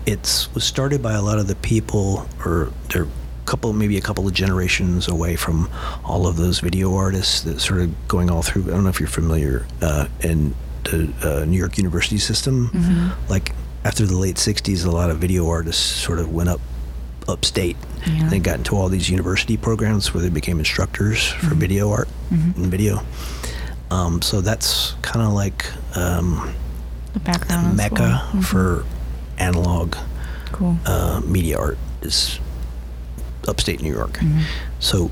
it's was started by a lot of the people, or they're a couple, maybe a couple of generations away from all of those video artists that sort of going all through. I don't know if you're familiar uh, in the uh, New York University system. Mm-hmm. Like after the late '60s, a lot of video artists sort of went up upstate. Yeah. They got into all these university programs where they became instructors for Mm-hmm. video art and video. Um, so that's kind of like um, the is mecca. Mhm. for analog Cool. uh, media art is upstate New York. Mm-hmm. So,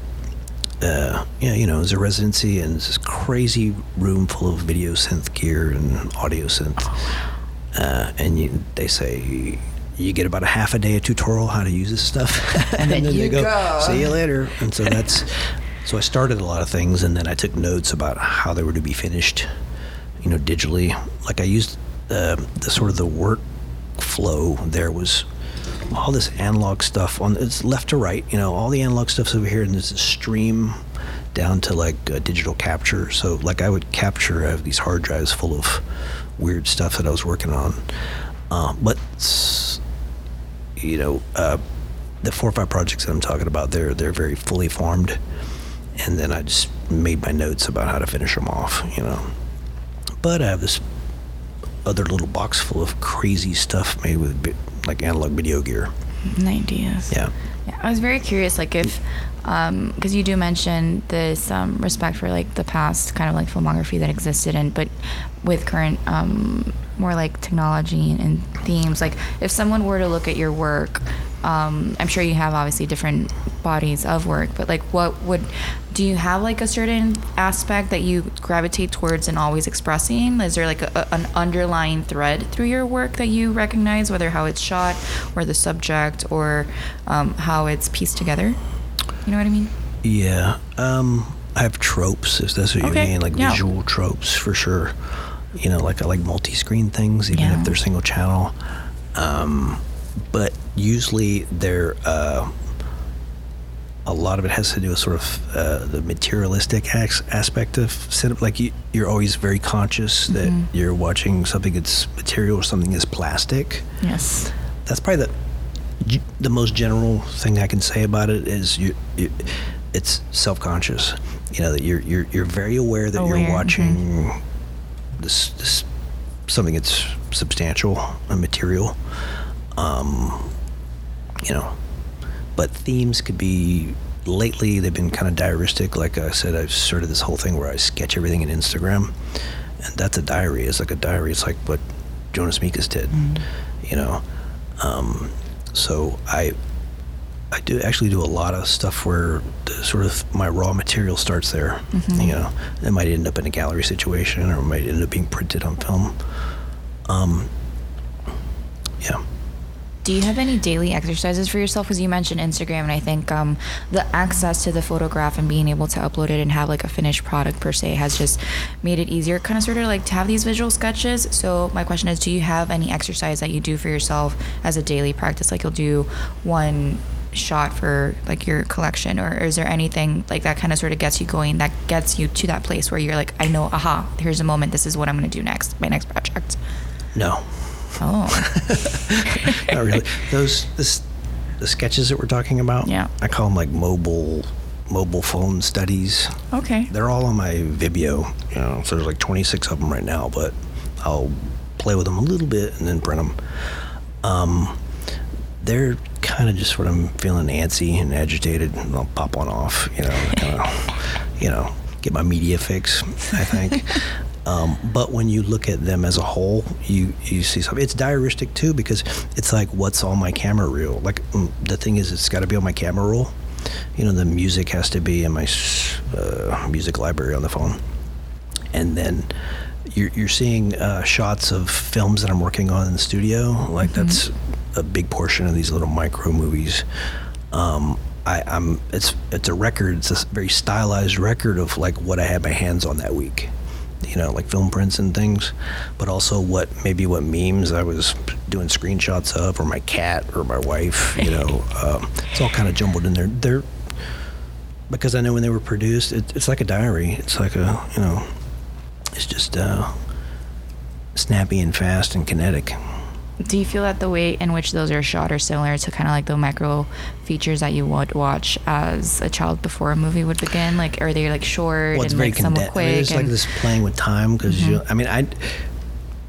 uh, yeah, you know, it's a residency and it's this crazy room full of video synth gear and audio synth. Oh, Uh, and you, they say you get about a half a day of tutorial how to use this stuff, [LAUGHS] And then you they go. See you later. And so [LAUGHS] that's so I started a lot of things, and then I took notes about how they were to be finished, you know, digitally. Like I used uh, the sort of the workflow there was all this analog stuff on it's left to right you know all the analog stuff's over here and there's a stream down to like uh, digital capture. So like i would capture I have these hard drives full of weird stuff that i was working on. Uh, but you know uh, the four or five projects that i'm talking about they're they're very fully formed. And then i just made my notes about how to finish them off you know. But i have this other little box full of crazy stuff made with bi- like analog video gear. Ideas. Yeah. Yeah, I was very curious, like if, because you do mention this um, respect for like the past kind of like filmography that existed, and but with current um, more like technology and themes, like if someone were to look at your work, um, I'm sure you have obviously different bodies of work, but like what would, do you have like a certain aspect that you gravitate towards and always expressing? Is there like a- an underlying thread through your work that you recognize, whether how it's shot or the subject or um, how it's pieced together? You know what I mean? Yeah. Um, I have tropes, if that's what Okay, you mean, like yeah. visual tropes for sure. You know, like I like multi-screen things, even Yeah. if they're single channel. Um, but usually they're uh, a lot of it has to do with sort of uh, the materialistic as- aspect of cinema. Like you, you're always very conscious that Mm-hmm. you're watching something that's material or something that's plastic Yes. that's probably the the most general thing I can say about it is you, you it's self-conscious. You know that you're you're you're very aware that Aware, you're watching this this something that's substantial and material. Um, you know, but themes could be lately they've been kind of diaristic. Like I said, I've started this whole thing where I sketch everything in Instagram, and that's a diary. It's like a diary. It's like what Jonas Mekas did. You know, um, so I I do actually do a lot of stuff where the, sort of my raw material starts there. You know, it might end up in a gallery situation, or it might end up being printed on film. Um, yeah. Do you have any daily exercises for yourself? Because you mentioned Instagram, and I think um, the access to the photograph and being able to upload it and have like a finished product per se has just made it easier, kind of sort of like to have these visual sketches. So my question is, do you have any exercise that you do for yourself as a daily practice? Like you'll do one shot for like your collection, or is there anything like that kind of sort of gets you going, that gets you to that place where you're like, I know, aha, here's a moment. This is what I'm going to do next, my next project. No. Oh, Not really. Those this the sketches that we're talking about. Yeah. I call them like mobile mobile phone studies. okay. They're all on my Vimeo. You know, so there's like 26 of them right now, but I'll play with them a little bit and then print them. Um, they're kind of just when I'm feeling antsy and agitated, and I'll pop one off. You know, kind of, you know, get my media fix. I think. [LAUGHS] Um, but when you look at them as a whole, you you see something. It's diaristic too because it's like what's on my camera reel. Like mm, the thing is, it's got to be on my camera roll. You know, the music has to be in my uh, music library on the phone, and then you're you're seeing uh, shots of films that I'm working on in the studio. Like that's a big portion of these little micro movies. Um, I, I'm it's it's a record. It's a very stylized record of like what I had my hands on that week you know, like film prints and things, but also what maybe what memes I was doing screenshots of, or my cat, or my wife. You know, [LAUGHS] um, it's all kind of jumbled in there. They're because I know when they were produced, it, it's like a diary. It's like a you know, it's just uh, snappy and fast and kinetic. Do you feel that the way in which those are shot are similar to kind of like the micro features that you would watch as a child before a movie would begin? Like, are they like short Well, and very like somewhat condensed. I mean, quick? it's like this playing with time because you. Mm-hmm. I mean, I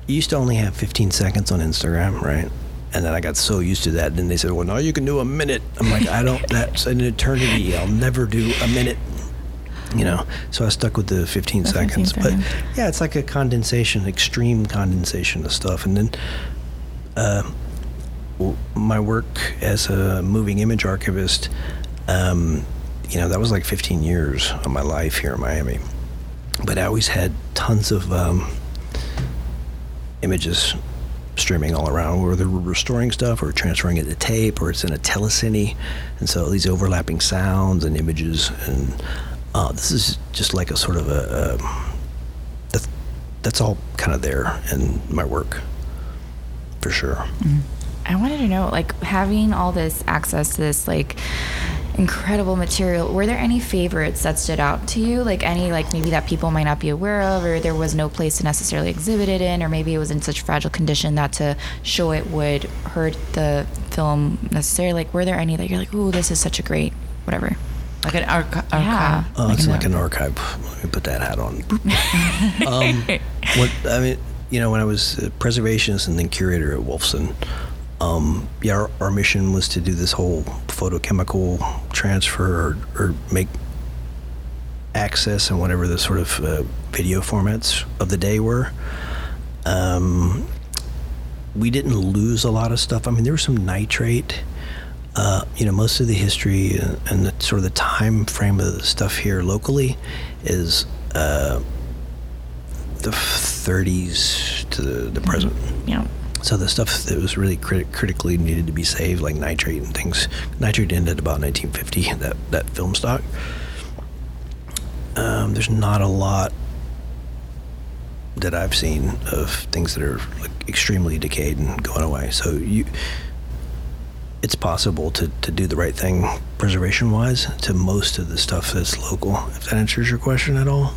you used to only have 15 seconds on Instagram, right? And then I got so used to that. and Then they said, "Well, now you can do a minute." I'm like, "I don't. That's an eternity. I'll never do a minute." You know. So I stuck with the 15 The 15 seconds. But yeah, it's like a condensation, extreme condensation of stuff, and then. Uh, my work as a moving image archivist, um, you know, that was like 15 years of my life here in Miami. But I always had tons of um, images streaming all around, where they were restoring stuff or transferring it to tape or it's in a telecine. And so these overlapping sounds and images. And uh, this is just like a sort of a. a that's, that's all kind of there in my work, for sure. I wanted to know, like, having all this access to this, like, incredible material, were there any favorites that stood out to you? Like, any, like, maybe that people might not be aware of, or there was no place to necessarily exhibit it in, or maybe it was in such fragile condition that to show it would hurt the film necessarily? Like, were there any that you're like, ooh, this is such a great, whatever? Like an archi- Yeah. archive. Oh, it's an like an archive. archive. Let me put that hat on. [LAUGHS] um, what I mean, you know, when I was preservationist and then curator at Wolfson, um, yeah, our, our mission was to do this whole photochemical transfer or, or make access and whatever the sort of uh, video formats of the day were. Um, we didn't lose a lot of stuff. I mean, there was some nitrate. Uh, you know, most of the history and, and the sort of the time frame of the stuff here locally is uh, the 30s to the, the present. Yeah. So the stuff that was really crit- critically needed to be saved, like nitrate and things, nitrate ended about 1950. [LAUGHS] That that film stock. Um, there's not a lot that I've seen of things that are like extremely decayed and going away. So you, it's possible to, to do the right thing preservation wise to most of the stuff that's local. If that answers your question at all.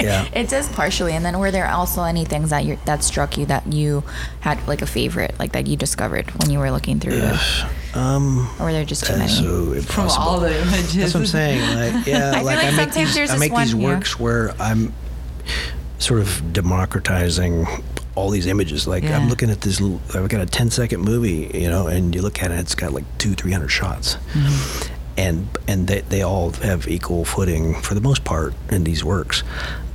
Yeah. [LAUGHS] It does partially, and then were there also any things that you that struck you that you had like a favorite, like that you discovered when you were looking through it, Um, or were there just too many? that's so From all the images. That's what I'm saying. Like, [LAUGHS] yeah, I feel like, like I make sometimes these, I this make these one- yeah. works where I'm sort of democratizing all these images. Like Yeah. I'm looking at this, I've got a 10 second movie, you know, and you look at it, it's got like two, 300 shots. Mm-hmm. And, and they, they all have equal footing for the most part in these works.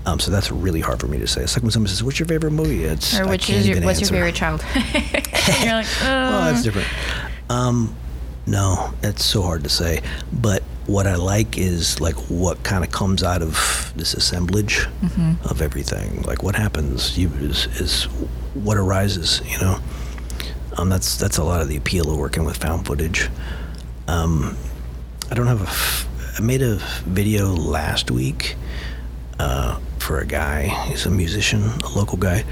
Um, so that's really hard for me to say. It's like when someone says, "What's your favorite movie?" It's or which is your what's answer. your favorite child? [LAUGHS] You're like, [LAUGHS] Well, uh, that's different. Um, no, it's so hard to say. But what I like is like what kind of comes out of this assemblage of everything. Like what happens you, is, is what arises. You know, um, that's that's a lot of the appeal of working with found footage. Um, I don't have a. F- I made a video last week uh, for a guy. He's a musician, a local guy,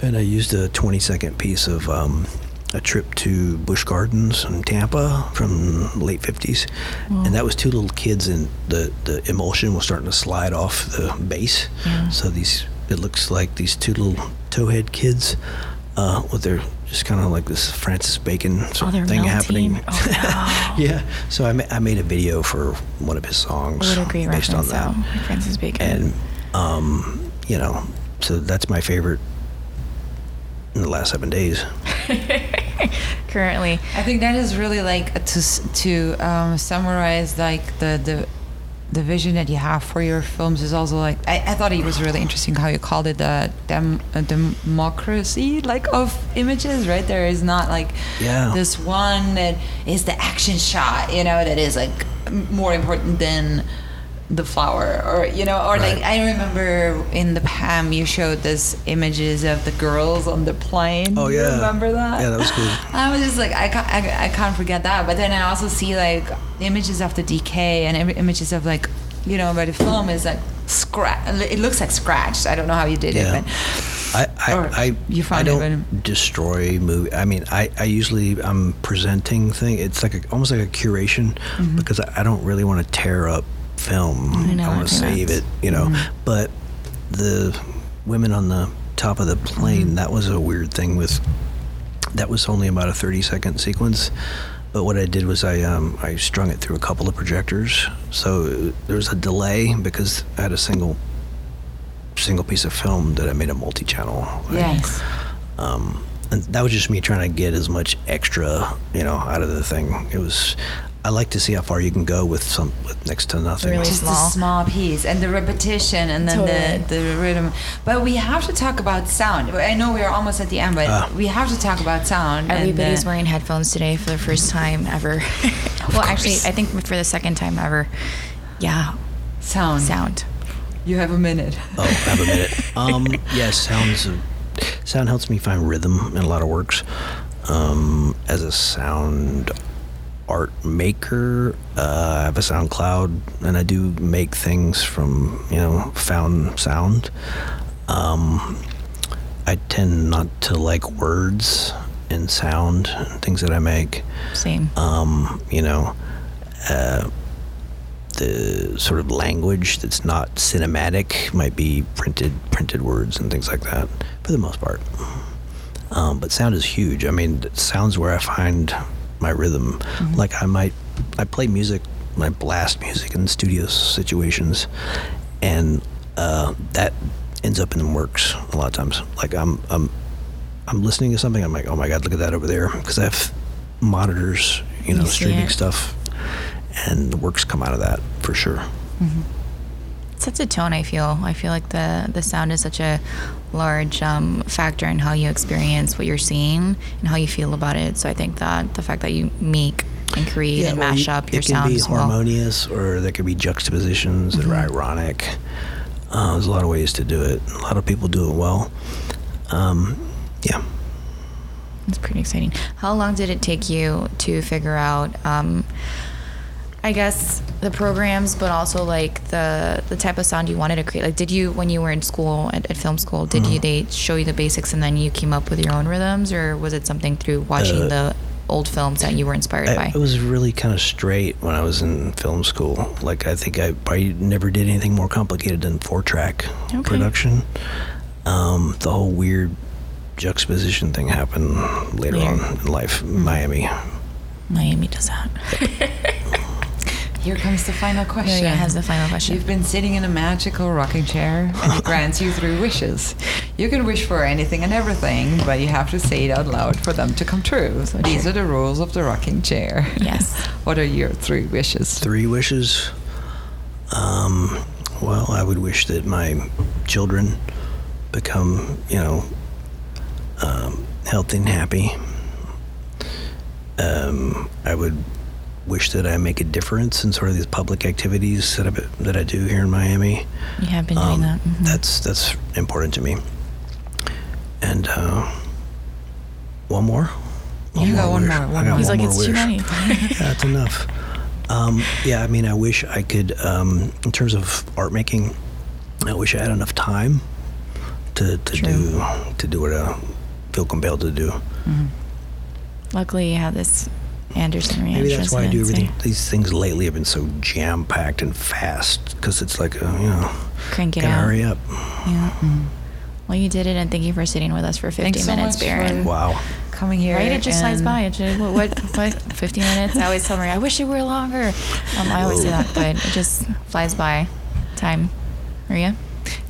and I used a 20 second piece of um, a trip to Busch Gardens in Tampa from late 50s, and that was two little kids, and the the emulsion was starting to slide off the base. Yeah. So these it looks like these two little towhead kids. Uh, with their just kind of like this Francis Bacon sort Oh, of thing melting. happening. Oh, [LAUGHS] yeah. So I, ma- I made a video for one of his songs What a great based on that though. Francis Bacon. and um, you know, so that's my favorite in the last seven days. [LAUGHS] Currently, I think that is really like to to um, summarize like the the the vision that you have for your films is also like I, I thought it was really interesting how you called it the dem, a democracy like of images right there is not like Yeah. this one that is the action shot you know that is like more important than the flower or you know or like I remember in the PAMM you showed this images of the girls on the plane Oh You yeah, remember that Yeah, that was cool. [LAUGHS] I was just like, I can't, I, I can't forget that. But then I also see like images of the decay and images of like, you know, where the film is like scratch. It looks like scratched. I don't know how you did Yeah. it, but I I, I, you I found it don't when- destroy movie. I mean, I, I usually I'm presenting thing. It's like a, almost like a curation Mm-hmm. because I, I don't really want to tear up film. I know, want to save it, you know. Mm-hmm. But the women on the top of the plane Mm-hmm. that was a weird thing with. That was only about a 30 second sequence. But what I did was I um, I strung it through a couple of projectors, so there was a delay because I had a single single piece of film that I made a multi-channel. yes. Um, and that was just me trying to get as much extra, you know, out of the thing. It was. I like to see how far you can go with some with next to nothing. Really Just small. a small piece and the repetition and then Totally. the, the rhythm. But we have to talk about sound. I know we are almost at the end, but Ah. we have to talk about sound. and, everybody's uh, wearing headphones today for the first time ever. [LAUGHS] well, actually, I think for the second time ever. Yeah, sound. sound. You have a minute. Oh, I have a minute. [LAUGHS] Um, yes, sounds. Sound helps me find rhythm in a lot of works. Um, as a sound art maker, uh, I have a SoundCloud, and I do make things from you know found sound. Um, I tend not to like words and sound and things that I make. Same. Um, you know, uh, the sort of language that's not cinematic might be printed printed words and things like that for the most part. Um, but sound is huge. I mean, sound's where I find my rhythm. Like I might, I play music, I blast music in studio situations, and uh, that ends up in the works a lot of times. Like I'm I'm I'm listening to something. I'm like, oh my god, look at that over there, because I have monitors, you know, You streaming it. stuff, and the works come out of that for sure. It sets a tone. I feel. I feel like the the sound is such a large um, factor in how you experience what you're seeing and how you feel about it. So I think that the fact that you make and create and well, mash up your it can be sounds well. harmonious, or there could be juxtapositions that are Mm-hmm. ironic. Uh, there's a lot of ways to do it. A lot of people do it well. Um, yeah. It's pretty exciting. How long did it take you to figure out? Um, I guess the programs, but also like the the type of sound you wanted to create. Like, did you when you were in school at, at film school, did Mm-hmm. you they show you the basics and then you came up with your own rhythms, or was it something through watching Uh, the old films that you were inspired I, by? It was really kind of straight when I was in film school. Like I think I probably never did anything more complicated than four track Okay. production. Um, the whole weird juxtaposition thing happened later Later. on in life, Mm-hmm. Miami. Miami does that. [LAUGHS] Here comes the final question. Maria has the final question. You've been sitting in a magical rocking chair and [LAUGHS] it grants you three wishes. You can wish for anything and everything, but you have to say it out loud for them to come true. So These are the rules of the rocking chair. Yes. [LAUGHS] what are your three wishes? Three wishes. Um, well, I would wish that my children become, you know, um, healthy and happy. Um, I would wish that I make a difference in sort of these public activities that I, that I do here in Miami. You have been doing Um, that. Mhm. That's that's important to me. And uh, one more. You got one wish. more, one more. He's one like, more it's too many. [LAUGHS] yeah, that's enough. Um, yeah, I mean, I wish I could, um, in terms of art making, I wish I had enough time to, to True. do to do what I feel compelled to do. Luckily, you have this Anderson Ranch. Maybe that's why I do residency. everything. These things lately have been so jam packed and fast because it's like, a, you know, Crank it gotta out. hurry up. Yeah. Well, you did it, and thank you for sitting with us for 50 Thanks so minutes, much Barron. for- Wow. Coming here. Right? It just flies by. It just, what, what, what, 50 minutes? I always tell Maria, I wish it were longer. Um, I always say that, but it just flies by. Time. Maria?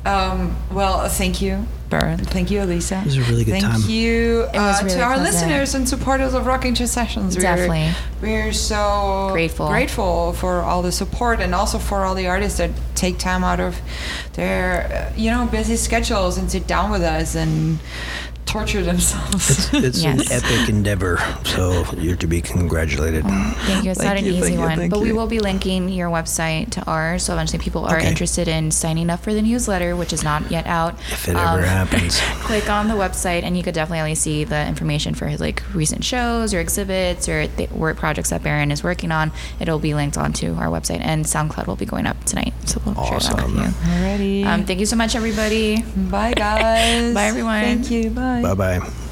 Um, well, thank you, Barron. Thank you, Elisa. It was a really good thank time. Thank you uh, really to our pleasant. listeners and supporters of Rocking Chair Sessions. We're- Definitely. We're so Grateful. grateful for all the support and also for all the artists that take time out of their, uh, you know, busy schedules and sit down with us and torture themselves. It's Yes. an epic endeavor, so you're to be congratulated. Thank you. It's Thank not an easy you, one, thank but we will be linking your website to ours. So eventually, people are Okay. interested in signing up for the newsletter, which is not yet out. If it ever happens. [LAUGHS] click on the website, and you could definitely see the information for his like recent shows or exhibits or the work projects that Barron is working on. It'll be linked onto our website, and SoundCloud will be going up tonight. So we'll share that Awesome. with you. Alrighty. Um, thank you so much, everybody. Bye, guys. [LAUGHS] Bye, everyone. Thank you. Bye. Bye bye.